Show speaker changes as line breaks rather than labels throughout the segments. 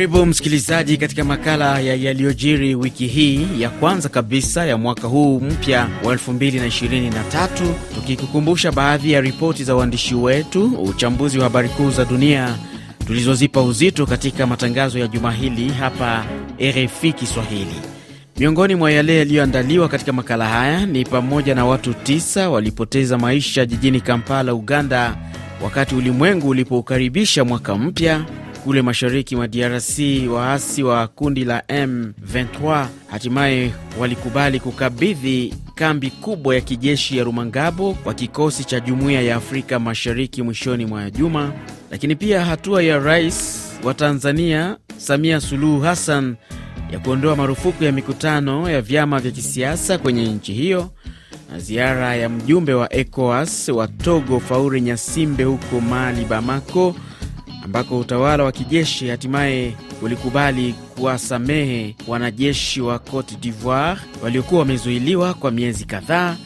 Karibu msikilizaji katika makala ya yaliyojiri wiki hii ya kwanza kabisa ya mwaka huu mpya wa 2023 tukikukumbusha baadhi ya ripoti za waandishi wetu, uchambuzi wa habari kuu za dunia tulizozipa uzito katika matangazo ya juma hili hapa RFI Kiswahili. Miongoni mwa yale yaliyoandaliwa katika makala haya ni pamoja na watu tisa walipoteza maisha jijini Kampala, Uganda, wakati ulimwengu ulipoukaribisha mwaka mpya. Kule mashariki mwa DRC, waasi wa kundi la M23 hatimaye walikubali kukabidhi kambi kubwa ya kijeshi ya Rumangabo kwa kikosi cha Jumuiya ya Afrika Mashariki mwishoni mwa juma. Lakini pia hatua ya rais wa Tanzania Samia Suluhu Hassan ya kuondoa marufuku ya mikutano ya vyama vya kisiasa kwenye nchi hiyo na ziara ya mjumbe wa ECOWAS wa Togo Faure Nyasimbe huko Mali, Bamako, ambako utawala wa kijeshi hatimaye ulikubali kuwasamehe wanajeshi wa Cote d'Ivoire waliokuwa wamezuiliwa kwa miezi kadhaa,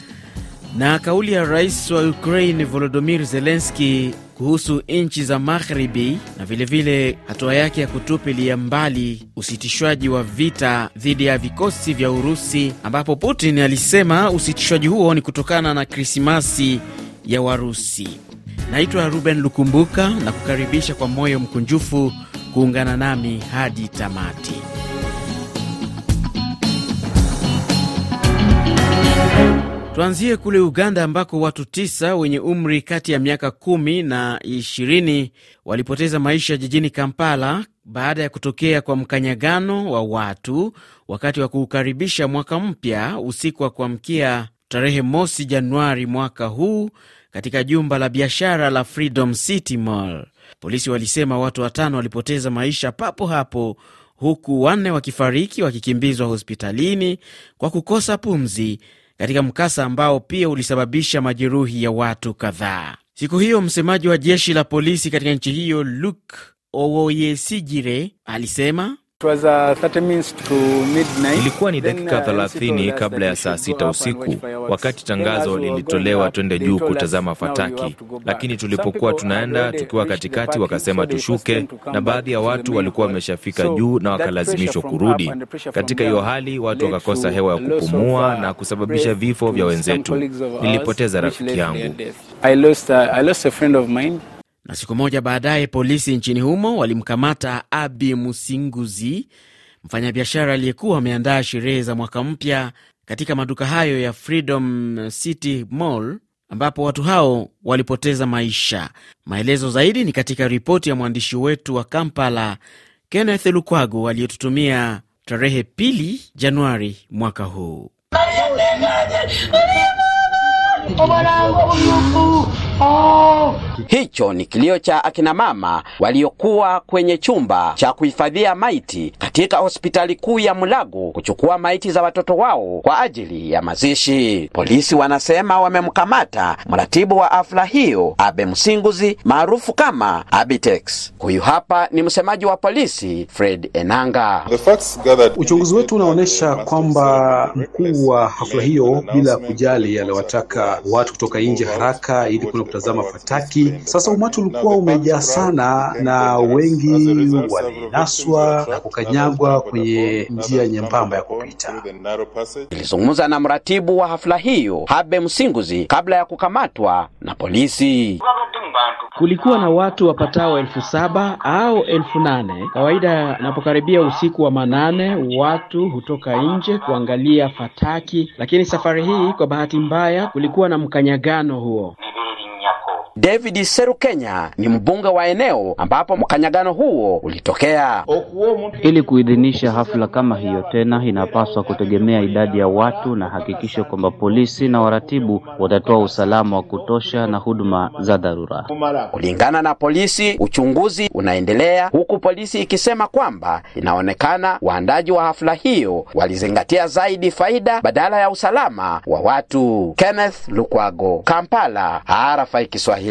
na kauli ya rais wa Ukraine Volodymyr Zelensky kuhusu nchi za magharibi na vilevile hatua yake ya kutupilia mbali usitishwaji wa vita dhidi ya vikosi vya Urusi, ambapo Putin alisema usitishwaji huo ni kutokana na Krismasi ya Warusi. Naitwa Ruben Lukumbuka na kukaribisha kwa moyo mkunjufu kuungana nami hadi tamati. Tuanzie kule Uganda ambako watu tisa wenye umri kati ya miaka kumi na ishirini walipoteza maisha jijini Kampala baada ya kutokea kwa mkanyagano wa watu wakati wa kuukaribisha mwaka mpya usiku wa kuamkia tarehe mosi Januari mwaka huu katika jumba la biashara la Freedom City Mall. Polisi walisema watu watano walipoteza maisha papo hapo huku wanne wakifariki wakikimbizwa hospitalini kwa kukosa pumzi katika mkasa ambao pia ulisababisha majeruhi ya watu kadhaa. Siku hiyo msemaji wa jeshi la polisi katika nchi hiyo Luke Owoyesigire alisema
Ilikuwa ni dakika 30 kabla ya saa sita usiku. wakati tangazo lilitolewa twende juu kutazama fataki, lakini tulipokuwa tunaenda tukiwa katikati, wakasema tushuke, na baadhi ya watu walikuwa wameshafika juu na wakalazimishwa kurudi. Katika hiyo hali, watu wakakosa hewa ya kupumua na kusababisha vifo vya wenzetu. Nilipoteza rafiki yangu
na siku moja baadaye polisi nchini humo walimkamata Abi Musinguzi, mfanyabiashara aliyekuwa ameandaa sherehe za mwaka mpya katika maduka hayo ya Freedom City Mall ambapo watu hao walipoteza maisha. Maelezo zaidi ni katika ripoti ya mwandishi wetu wa Kampala, Kenneth Lukwago, aliyetutumia tarehe pili Januari mwaka huu.
Hicho ni kilio cha akina mama waliokuwa kwenye chumba cha kuhifadhia maiti katika hospitali kuu ya Mulago kuchukua maiti za watoto wao kwa ajili ya mazishi. Polisi wanasema wamemkamata mratibu wa afla hiyo Abe Msinguzi maarufu kama Abitex. Huyu hapa ni msemaji wa polisi Fred Enanga.
Uchunguzi wetu unaonyesha kwamba mkuu wa hafla hiyo bila kujali aliwataka watu kutoka nje haraka ili kwenda kutazama fataki. Sasa umati ulikuwa umejaa sana, na wengi walinaswa na kukanyagwa kwenye njia nyembamba ya kupita.
Nilizungumza na mratibu wa hafla hiyo Habe Msinguzi kabla ya kukamatwa na polisi.
Kulikuwa na watu wapatao elfu saba au elfu nane. Kawaida napokaribia usiku wa manane, watu hutoka nje kuangalia fataki, lakini safari hii kwa bahati mbaya kulikuwa na mkanyagano huo.
David Serukenya ni mbunge wa eneo ambapo mkanyagano huo ulitokea.
Ili kuidhinisha hafla kama hiyo tena, inapaswa kutegemea idadi ya watu na hakikisho kwamba polisi na waratibu watatoa usalama wa kutosha na huduma za dharura.
Kulingana na polisi, uchunguzi unaendelea huku polisi ikisema kwamba inaonekana waandaji wa hafla hiyo walizingatia zaidi faida badala ya usalama wa watu. Kenneth Lukwago, Kampala, RFI Kiswahili.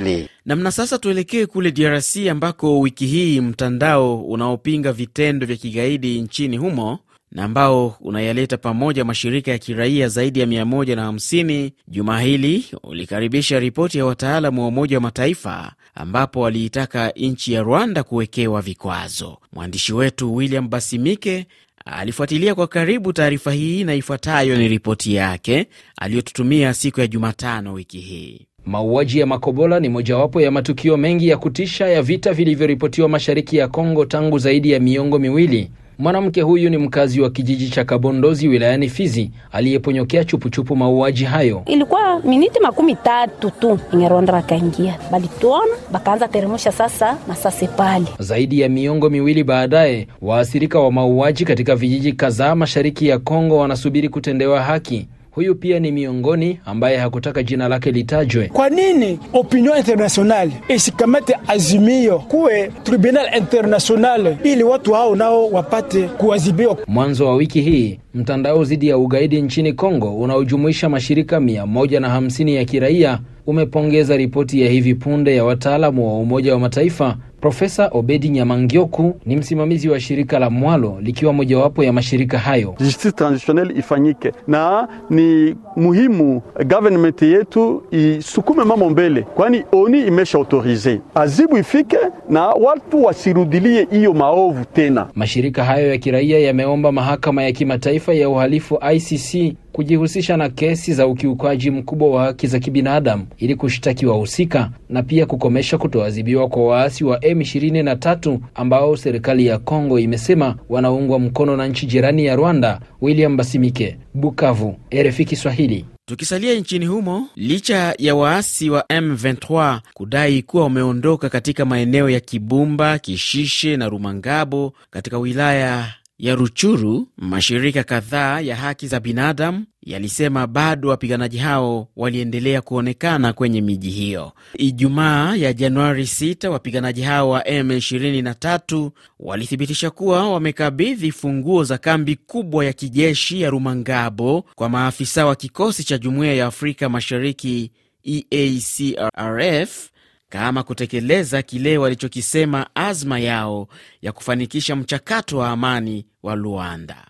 Namna sasa, tuelekee kule DRC ambako wiki hii mtandao unaopinga vitendo vya kigaidi nchini humo na ambao unayaleta pamoja mashirika ya kiraia zaidi ya 150 juma hili ulikaribisha ripoti ya wataalamu wa Umoja wa Mataifa ambapo waliitaka nchi ya Rwanda kuwekewa vikwazo. Mwandishi wetu William Basimike alifuatilia kwa karibu taarifa hii na ifuatayo ni ripoti yake aliyotutumia siku ya Jumatano wiki hii.
Mauaji ya Makobola ni mojawapo ya matukio mengi ya kutisha ya vita vilivyoripotiwa mashariki ya Kongo tangu zaidi ya miongo miwili. Mwanamke huyu ni mkazi wa kijiji cha Kabondozi wilayani Fizi aliyeponyokea chupuchupu mauaji hayo.
Ilikuwa miniti makumi tatu tu Ingeronda wakaingia, balituona bakaanza teremusha sasa masase pale.
Zaidi ya miongo miwili baadaye, waathirika wa mauaji katika vijiji kadhaa mashariki ya Kongo wanasubiri kutendewa haki. Huyu pia ni miongoni ambaye hakutaka jina lake litajwe.
Kwa nini opinion international isikamate azimio kuwe tribunal international ili watu hao nao wapate kuwazibiwa?
Mwanzo wa wiki hii mtandao dhidi ya ugaidi nchini Kongo unaojumuisha mashirika mia moja na hamsini ya kiraia umepongeza ripoti ya hivi punde ya wataalamu wa Umoja wa Mataifa. Profesa Obedi Nyamangioku ni msimamizi wa shirika la Mwalo likiwa mojawapo ya mashirika hayo.
Justice transitional ifanyike na ni muhimu government yetu isukume mambo mbele, kwani oni imesha autorize azibu ifike na watu wasirudilie hiyo maovu tena.
Mashirika hayo ya kiraia yameomba mahakama ya kimataifa ya uhalifu ICC kujihusisha na kesi za ukiukaji mkubwa wa haki za kibinadamu ili kushtaki wahusika na pia kukomesha kutoadhibiwa kwa waasi wa M23 ambao serikali ya Kongo imesema wanaungwa mkono na nchi jirani ya Rwanda. William Basimike, Bukavu, RFI Kiswahili.
Tukisalia nchini humo, licha ya waasi wa M23 kudai kuwa wameondoka katika maeneo ya Kibumba, Kishishe na Rumangabo katika wilaya ya Ruchuru, mashirika kadhaa ya haki za binadamu yalisema bado wapiganaji hao waliendelea kuonekana kwenye miji hiyo. Ijumaa ya Januari 6 wapiganaji hao wa M23 walithibitisha kuwa wamekabidhi funguo za kambi kubwa ya kijeshi ya Rumangabo kwa maafisa wa kikosi cha Jumuiya ya Afrika Mashariki EACRF kama kutekeleza kile walichokisema azma yao ya kufanikisha mchakato wa amani wa Luanda.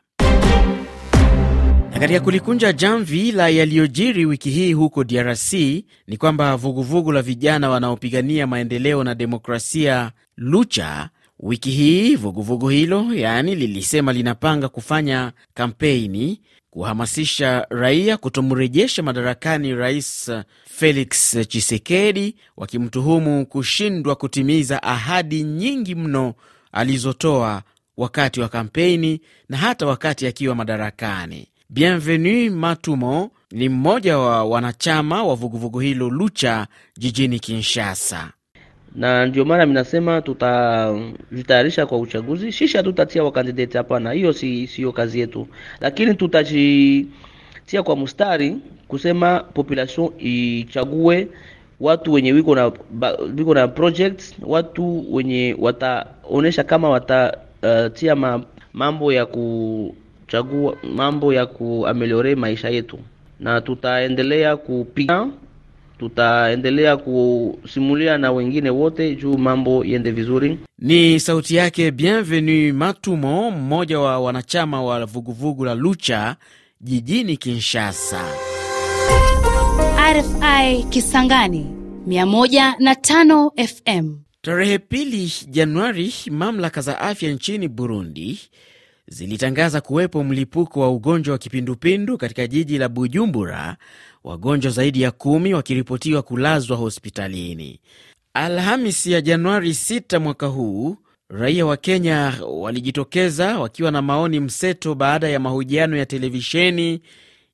Na katika kulikunja jamvi la yaliyojiri wiki hii huko DRC ni kwamba vuguvugu la vijana wanaopigania maendeleo na demokrasia Lucha wiki hii vuguvugu hilo yaani lilisema linapanga kufanya kampeni kuhamasisha raia kutomrejesha madarakani Rais Felix Tshisekedi, wakimtuhumu kushindwa kutimiza ahadi nyingi mno alizotoa wakati wa kampeni na hata wakati akiwa madarakani. Bienvenu Matumo ni mmoja wa wanachama wa vuguvugu hilo Lucha jijini Kinshasa
na ndio maana minasema tutajitayarisha kwa uchaguzi. Shisha tutatia wakandidati hapana, hiyo si sio kazi yetu, lakini tutajitia kwa mstari kusema population ichague watu wenye wiko na wiko na project, watu wenye wataonesha kama watatia uh, ma, mambo ya kuchagua mambo ya kuameliore maisha yetu, na tutaendelea kupiga tutaendelea kusimulia na wengine wote juu mambo iende vizuri.
Ni sauti yake Bienvenu Matumo, mmoja wa wanachama wa vuguvugu la Lucha jijini Kinshasa.
RFI Kisangani 105 FM.
Tarehe pili Januari, mamlaka za afya nchini Burundi zilitangaza kuwepo mlipuko wa ugonjwa wa kipindupindu katika jiji la Bujumbura, wagonjwa zaidi ya kumi wakiripotiwa kulazwa hospitalini. Alhamis ya Januari 6 mwaka huu, raia wa Kenya walijitokeza wakiwa na maoni mseto baada ya mahojiano ya televisheni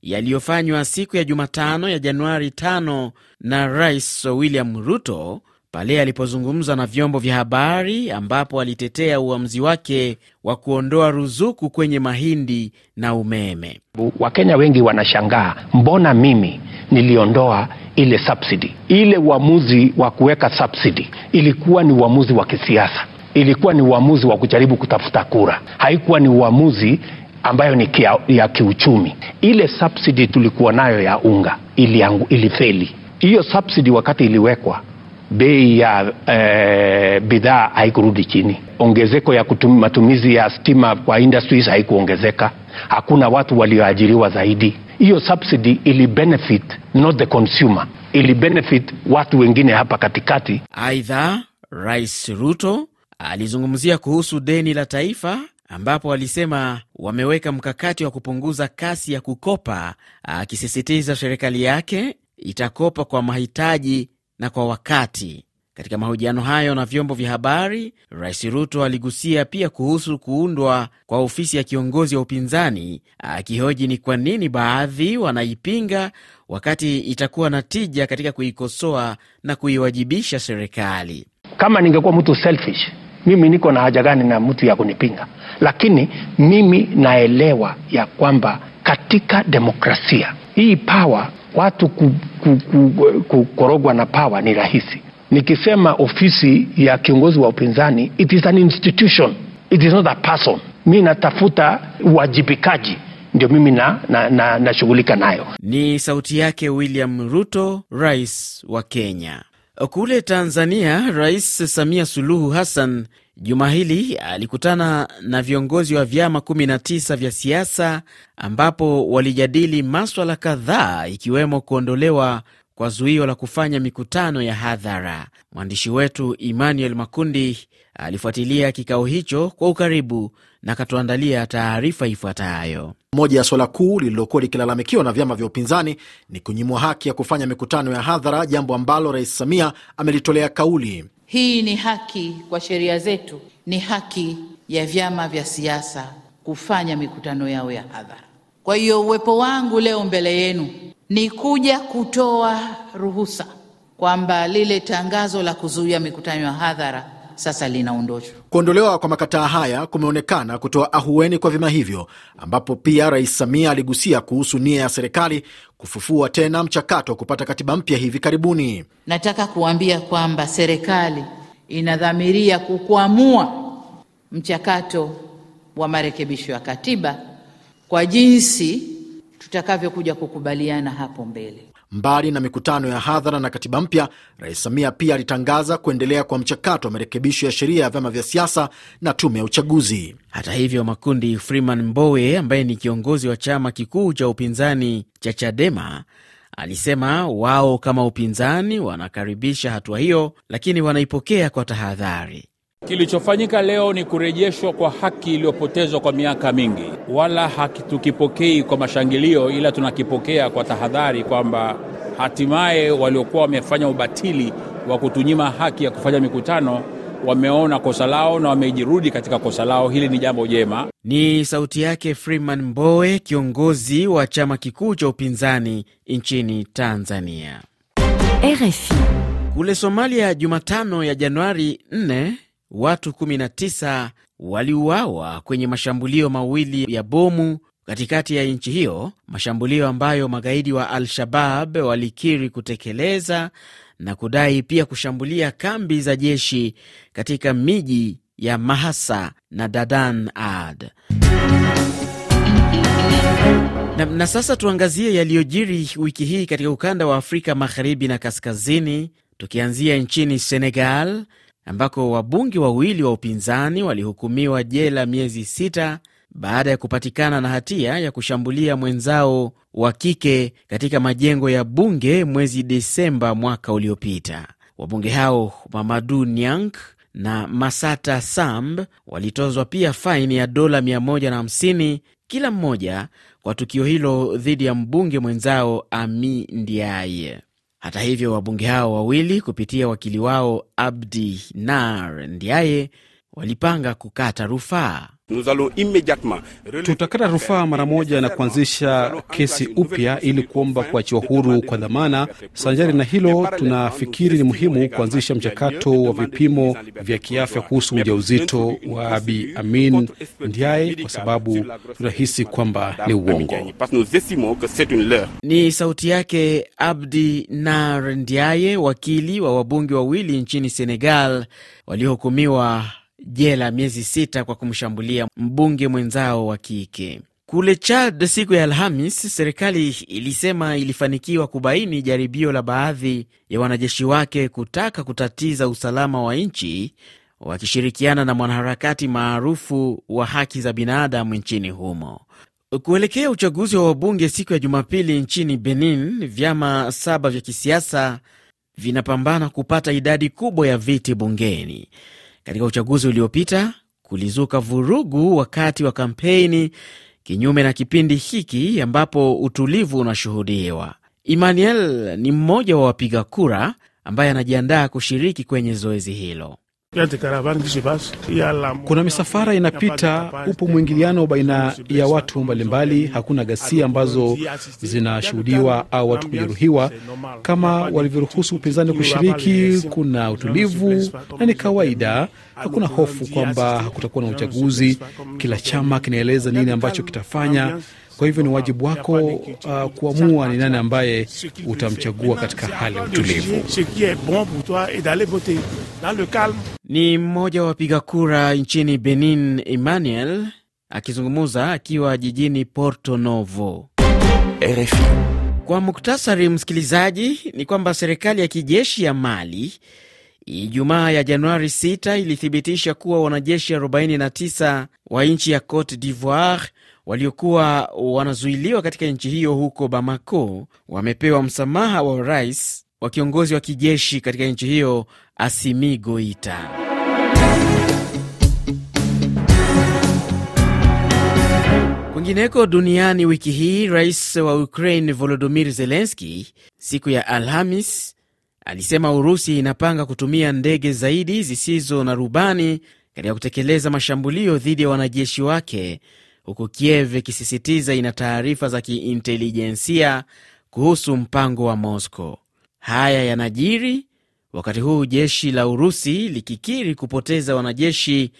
yaliyofanywa siku ya Jumatano ya Januari 5 na Rais William Ruto pale alipozungumza na vyombo vya habari ambapo alitetea uamuzi wake wa kuondoa ruzuku kwenye mahindi na umeme.
Wakenya wengi wanashangaa, mbona mimi niliondoa ile subsidy? Ile uamuzi wa kuweka subsidy ilikuwa ni uamuzi wa kisiasa, ilikuwa ni uamuzi wa kujaribu kutafuta kura, haikuwa ni uamuzi ambayo ni kia, ya kiuchumi. Ile subsidy tulikuwa nayo ya unga ilifeli. Hiyo subsidy wakati iliwekwa bei ya eh, bidhaa haikurudi chini, ongezeko ya kutum, matumizi ya stima kwa industries haikuongezeka, hakuna watu walioajiriwa zaidi. Hiyo subsidy ili benefit not the consumer, ili benefit watu wengine hapa katikati.
Aidha, Rais Ruto alizungumzia kuhusu deni la taifa ambapo alisema wameweka mkakati wa kupunguza kasi ya kukopa, akisisitiza serikali yake itakopa kwa mahitaji na kwa wakati. Katika mahojiano hayo na vyombo vya habari, Rais Ruto aligusia pia kuhusu kuundwa kwa ofisi ya kiongozi wa upinzani, akihoji ni kwa nini baadhi wanaipinga wakati itakuwa na tija katika kuikosoa na kuiwajibisha serikali.
Kama ningekuwa mtu selfish, mimi niko na haja gani na mtu ya kunipinga? Lakini mimi naelewa ya kwamba katika demokrasia hii pawa watu ku, ku, ku, ku, kukorogwa na pawa ni rahisi. Nikisema ofisi ya kiongozi wa upinzani, it is an institution, it is not a person. Mi natafuta uwajibikaji ndio mimi nashughulika na, na, na nayo.
Ni sauti yake William Ruto, rais wa Kenya. Kule Tanzania, Rais Samia Suluhu Hassan juma hili alikutana na viongozi wa vyama 19 vya siasa ambapo walijadili maswala kadhaa ikiwemo kuondolewa kwa zuio la kufanya mikutano ya hadhara. Mwandishi wetu Emmanuel Makundi alifuatilia kikao hicho kwa ukaribu na akatuandalia taarifa ifuatayo.
Moja ya suala kuu lililokuwa likilalamikiwa na vyama vya upinzani ni kunyimwa haki ya kufanya mikutano ya hadhara, jambo ambalo Rais Samia amelitolea kauli.
Hii ni haki kwa sheria zetu, ni haki ya vyama vya siasa kufanya mikutano yao ya hadhara. Kwa hiyo uwepo wangu leo mbele yenu ni kuja kutoa ruhusa kwamba lile tangazo la kuzuia mikutano ya hadhara sasa linaondoshwa.
Kuondolewa kwa makataa haya kumeonekana kutoa ahueni kwa vyama hivyo, ambapo pia Rais Samia aligusia kuhusu nia ya serikali kufufua tena mchakato wa kupata katiba mpya hivi karibuni.
Nataka kuambia kwamba serikali inadhamiria kukwamua mchakato wa marekebisho ya katiba kwa jinsi tutakavyokuja kukubaliana hapo mbele.
Mbali na mikutano ya hadhara na katiba mpya, Rais Samia pia alitangaza kuendelea kwa mchakato wa marekebisho ya sheria ya vyama vya siasa na tume ya uchaguzi.
Hata hivyo, Makundi Freeman Mbowe ambaye ni kiongozi wa chama kikuu cha upinzani cha Chadema alisema wao kama upinzani wanakaribisha hatua hiyo, lakini wanaipokea kwa tahadhari.
Kilichofanyika leo ni kurejeshwa kwa haki iliyopotezwa kwa miaka mingi, wala hakitukipokei kwa mashangilio, ila tunakipokea kwa tahadhari kwamba hatimaye waliokuwa wamefanya ubatili wa kutunyima haki ya kufanya mikutano wameona kosa lao na wamejirudi katika kosa lao. Hili ni jambo jema.
Ni sauti yake Freeman Mbowe, kiongozi wa chama kikuu cha upinzani nchini Tanzania.
RFI.
Kule Somalia, Jumatano ya Januari 4 watu 19 waliuawa kwenye mashambulio mawili ya bomu katikati ya nchi hiyo, mashambulio ambayo magaidi wa Al-Shabab walikiri kutekeleza na kudai pia kushambulia kambi za jeshi katika miji ya Mahasa na Dadan Ad. Na, na sasa tuangazie yaliyojiri wiki hii katika ukanda wa Afrika magharibi na kaskazini, tukianzia nchini Senegal ambako wabunge wawili wa upinzani walihukumiwa jela miezi sita baada ya kupatikana na hatia ya kushambulia mwenzao wa kike katika majengo ya bunge mwezi Desemba mwaka uliopita. Wabunge hao Mamadu Niang na Masata Samb walitozwa pia faini ya dola 150 kila mmoja kwa tukio hilo dhidi ya mbunge mwenzao Ami Ndiaye. Hata hivyo, wabunge hao wawili kupitia wakili wao Abdi Nar Ndiaye walipanga kukata rufaa.
Tutakata rufaa mara moja na kuanzisha kesi upya ili kuomba kuachiwa huru kwa dhamana. Sanjari na hilo, tunafikiri ni muhimu kuanzisha mchakato wa vipimo vya kiafya kuhusu ujauzito wa Abi Amin Ndiaye kwa sababu tunahisi kwamba ni uongo.
Ni sauti yake Abdi Nar Ndiaye, wakili wa wabunge wawili nchini Senegal waliohukumiwa jela miezi sita kwa kumshambulia mbunge mwenzao wa kike. Kule Chad siku ya Alhamis, serikali ilisema ilifanikiwa kubaini jaribio la baadhi ya wanajeshi wake kutaka kutatiza usalama wa nchi wakishirikiana na mwanaharakati maarufu wa haki za binadamu nchini humo. Kuelekea uchaguzi wa wabunge siku ya Jumapili nchini Benin, vyama saba vya kisiasa vinapambana kupata idadi kubwa ya viti bungeni. Katika uchaguzi uliopita kulizuka vurugu wakati wa kampeni, kinyume na kipindi hiki ambapo utulivu unashuhudiwa. Emmanuel ni mmoja wa wapiga kura ambaye anajiandaa kushiriki kwenye zoezi hilo.
Kuna misafara inapita, upo mwingiliano baina ya watu mbalimbali. Hakuna ghasia ambazo zinashuhudiwa au watu kujeruhiwa kama walivyoruhusu upinzani kushiriki. Kuna utulivu na ni kawaida, hakuna hofu kwamba hakutakuwa na uchaguzi. Kila chama kinaeleza nini ambacho kitafanya. Kwa hivyo ni wajibu wako uh, kuamua ni nani ambaye utamchagua katika hali ya utulivu.
Ni mmoja wa wapiga kura nchini Benin, Emmanuel akizungumza akiwa jijini Porto Novo. RFI. Kwa muktasari, msikilizaji, ni kwamba serikali ya kijeshi ya Mali Ijumaa ya Januari 6 ilithibitisha kuwa wanajeshi 49 wa nchi ya Cote d'Ivoire waliokuwa wanazuiliwa katika nchi hiyo huko Bamako wamepewa msamaha wa rais wa kiongozi wa kijeshi katika nchi hiyo Asimi Goita. Kwingineko duniani wiki hii, rais wa Ukraine Volodymyr Zelensky siku ya Alhamis alisema Urusi inapanga kutumia ndege zaidi zisizo na rubani katika kutekeleza mashambulio dhidi ya wanajeshi wake, huku Kiev ikisisitiza ina taarifa za kiintelijensia kuhusu mpango wa Moscow. Haya yanajiri wakati huu jeshi la Urusi likikiri kupoteza wanajeshi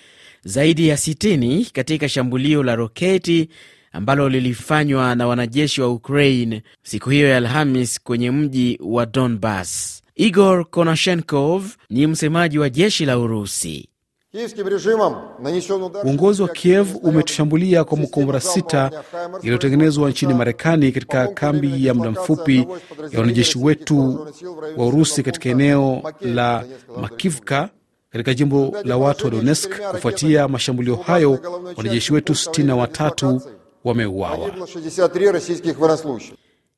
zaidi ya 60 katika shambulio la roketi ambalo lilifanywa na wanajeshi wa Ukraine siku hiyo ya Alhamis kwenye mji wa Donbas. Igor Konashenkov ni msemaji wa jeshi la Urusi.
Uongozi wa Kiev umetushambulia kwa makombora sita yaliyotengenezwa nchini Marekani katika kambi ya muda mfupi ya wanajeshi wetu wa Urusi katika eneo la Makivka katika jimbo la watu wa Donetsk. Kufuatia mashambulio hayo, wanajeshi wetu 63 wameuawa.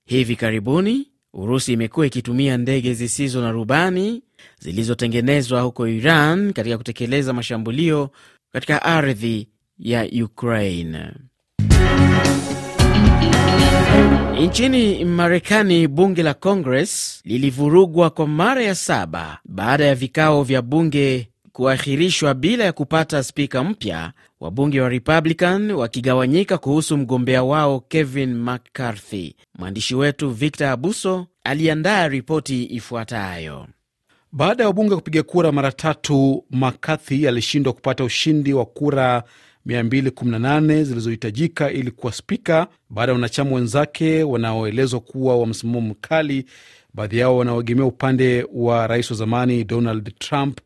Hivi karibuni Urusi imekuwa ikitumia ndege zisizo na rubani zilizotengenezwa huko Iran katika kutekeleza mashambulio katika ardhi ya Ukraine. Nchini Marekani, bunge la Congress lilivurugwa kwa mara ya saba baada ya vikao vya bunge kuahirishwa bila ya kupata spika mpya, wabunge wa Republican wakigawanyika kuhusu mgombea wao Kevin McCarthy. Mwandishi wetu Victor Abuso aliandaa ripoti ifuatayo.
Baada ya wabunge kupiga kura mara tatu, McCarthy alishindwa kupata ushindi wa kura 218 zilizohitajika ili kuwa spika, baada ya wanachama wenzake wanaoelezwa kuwa wa msimamo mkali, baadhi yao wanaoegemea upande wa rais wa zamani Donald Trump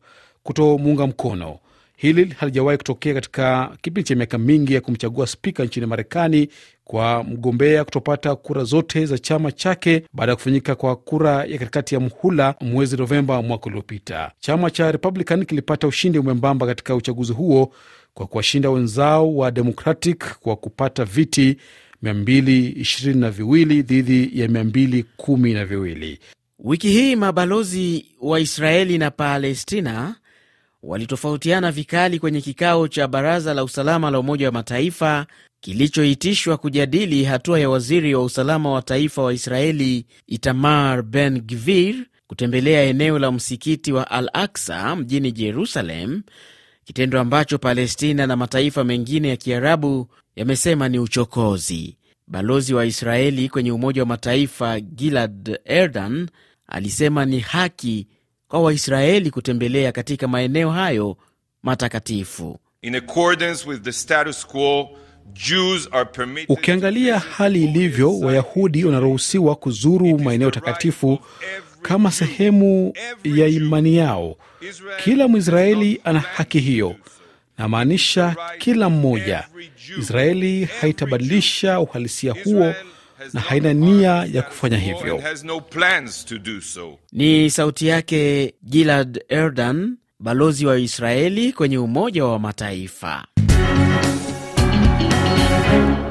kutomuunga mkono. Hili halijawahi kutokea katika kipindi cha miaka mingi ya kumchagua spika nchini Marekani kwa mgombea kutopata kura zote za chama chake baada ya kufanyika kwa kura ya katikati ya mhula mwezi Novemba mwaka uliopita. Chama cha Republican kilipata ushindi mwembamba katika uchaguzi huo kwa kuwashinda wenzao wa Democratic kwa kupata viti 222 dhidi ya 212.
Wiki hii mabalozi wa Israeli na Palestina walitofautiana vikali kwenye kikao cha baraza la usalama la Umoja wa Mataifa kilichoitishwa kujadili hatua ya waziri wa usalama wa taifa wa Israeli Itamar Ben Gvir kutembelea eneo la msikiti wa Al Aksa mjini Jerusalem, kitendo ambacho Palestina na mataifa mengine ya Kiarabu yamesema ni uchokozi. Balozi wa Israeli kwenye Umoja wa Mataifa Gilad Erdan alisema ni haki kwa Waisraeli kutembelea katika maeneo hayo matakatifu.
In accordance with the status quo, Jews are permitted...
Ukiangalia hali ilivyo, Wayahudi wanaruhusiwa kuzuru maeneo takatifu kama sehemu ya imani yao. Kila Mwisraeli ana haki hiyo, namaanisha kila mmoja. Israeli haitabadilisha uhalisia huo na haina nia ya kufanya hivyo.
Ni sauti yake Gilad Erdan, balozi wa Israeli kwenye Umoja wa Mataifa.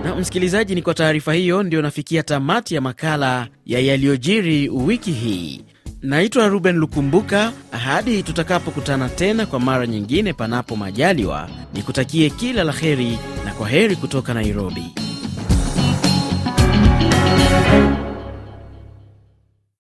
Na msikilizaji, ni kwa taarifa hiyo ndio nafikia tamati ya makala ya yaliyojiri wiki hii. Naitwa Ruben Lukumbuka. Hadi tutakapokutana tena kwa mara nyingine, panapo majaliwa, nikutakie kila la heri na kwa heri kutoka Nairobi.